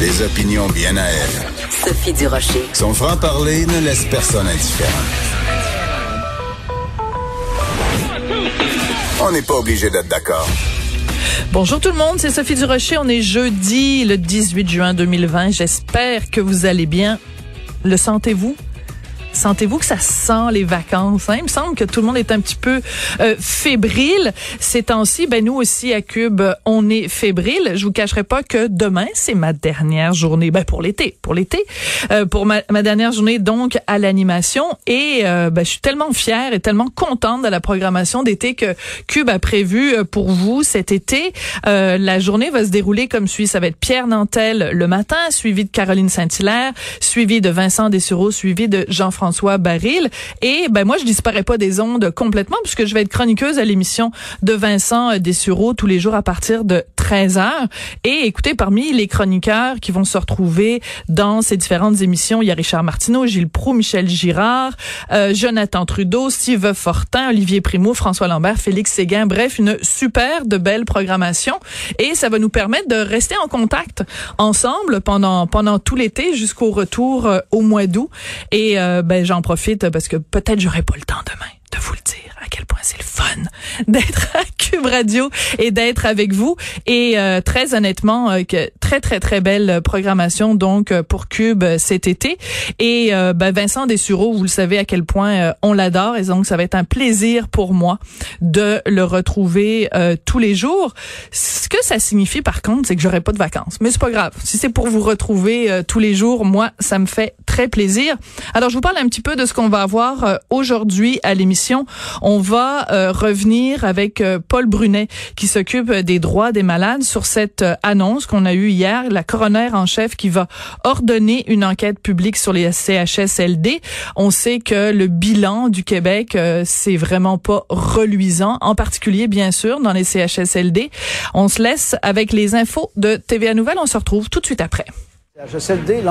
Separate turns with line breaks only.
Ses opinions bien à elle.
Sophie Durocher.
Son franc-parler ne laisse personne indifférent. On n'est pas obligé d'être d'accord.
Bonjour tout le monde, c'est Sophie Durocher. On est jeudi, le 18 juin 2020. J'espère que vous allez bien. Le sentez-vous? Sentez-vous que ça sent les vacances? Hein? Il me semble que tout le monde est un petit peu euh, fébrile. Ces temps-ci, ben nous aussi à Cube, on est fébrile. Je vous cacherai pas que demain, c'est ma dernière journée, ben pour l'été, pour l'été, euh, pour ma, ma, dernière journée donc à l'animation. Et euh, ben, je suis tellement fière et tellement contente de la programmation d'été que Cube a prévu euh, pour vous cet été. Euh, la journée va se dérouler comme suit. Ça va être Pierre Nantel le matin, suivi de Caroline Saint-Hilaire, suivi de Vincent Dessureau, suivi de Jean-François François Baril. Et ben moi, je disparais pas des ondes complètement puisque je vais être chroniqueuse à l'émission de Vincent Dessureau tous les jours à partir de 13 heures. Et écoutez, parmi les chroniqueurs qui vont se retrouver dans ces différentes émissions, il y a Richard Martineau, Gilles Proux, Michel Girard, euh, Jonathan Trudeau, Steve Fortin, Olivier Primo, François Lambert, Félix Séguin. Bref, une super de belle programmation. Et ça va nous permettre de rester en contact ensemble pendant pendant tout l'été jusqu'au retour euh, au mois d'août. Et euh, ben, j'en profite parce que peut-être j'aurai pas le temps demain de vous le dire à quel point c'est le fun d'être à Cube Radio et d'être avec vous. Et euh, très honnêtement, euh, très très très belle programmation donc euh, pour Cube euh, cet été. Et euh, ben, Vincent Dessureau, vous le savez à quel point on l'adore et donc ça va être un plaisir pour moi de le retrouver tous les jours. Ce que ça signifie par contre, c'est que j'aurai pas de vacances, mais c'est pas grave. Si c'est pour vous retrouver tous les jours, moi ça me fait très plaisir. Alors je vous parle un petit peu de ce qu'on va avoir aujourd'hui à l'émission on va euh, avec euh, Paul Brunet qui s'occupe des droits des malades sur cette euh, annonce qu'on a eue hier, la coroner en chef qui va ordonner une enquête publique sur les CHSLD. On sait que le bilan du Québec c'est vraiment pas reluisant, en particulier bien sûr dans les CHSLD. On se laisse avec les infos de TVA Nouvelle, on se retrouve tout de suite après.
CHSLD,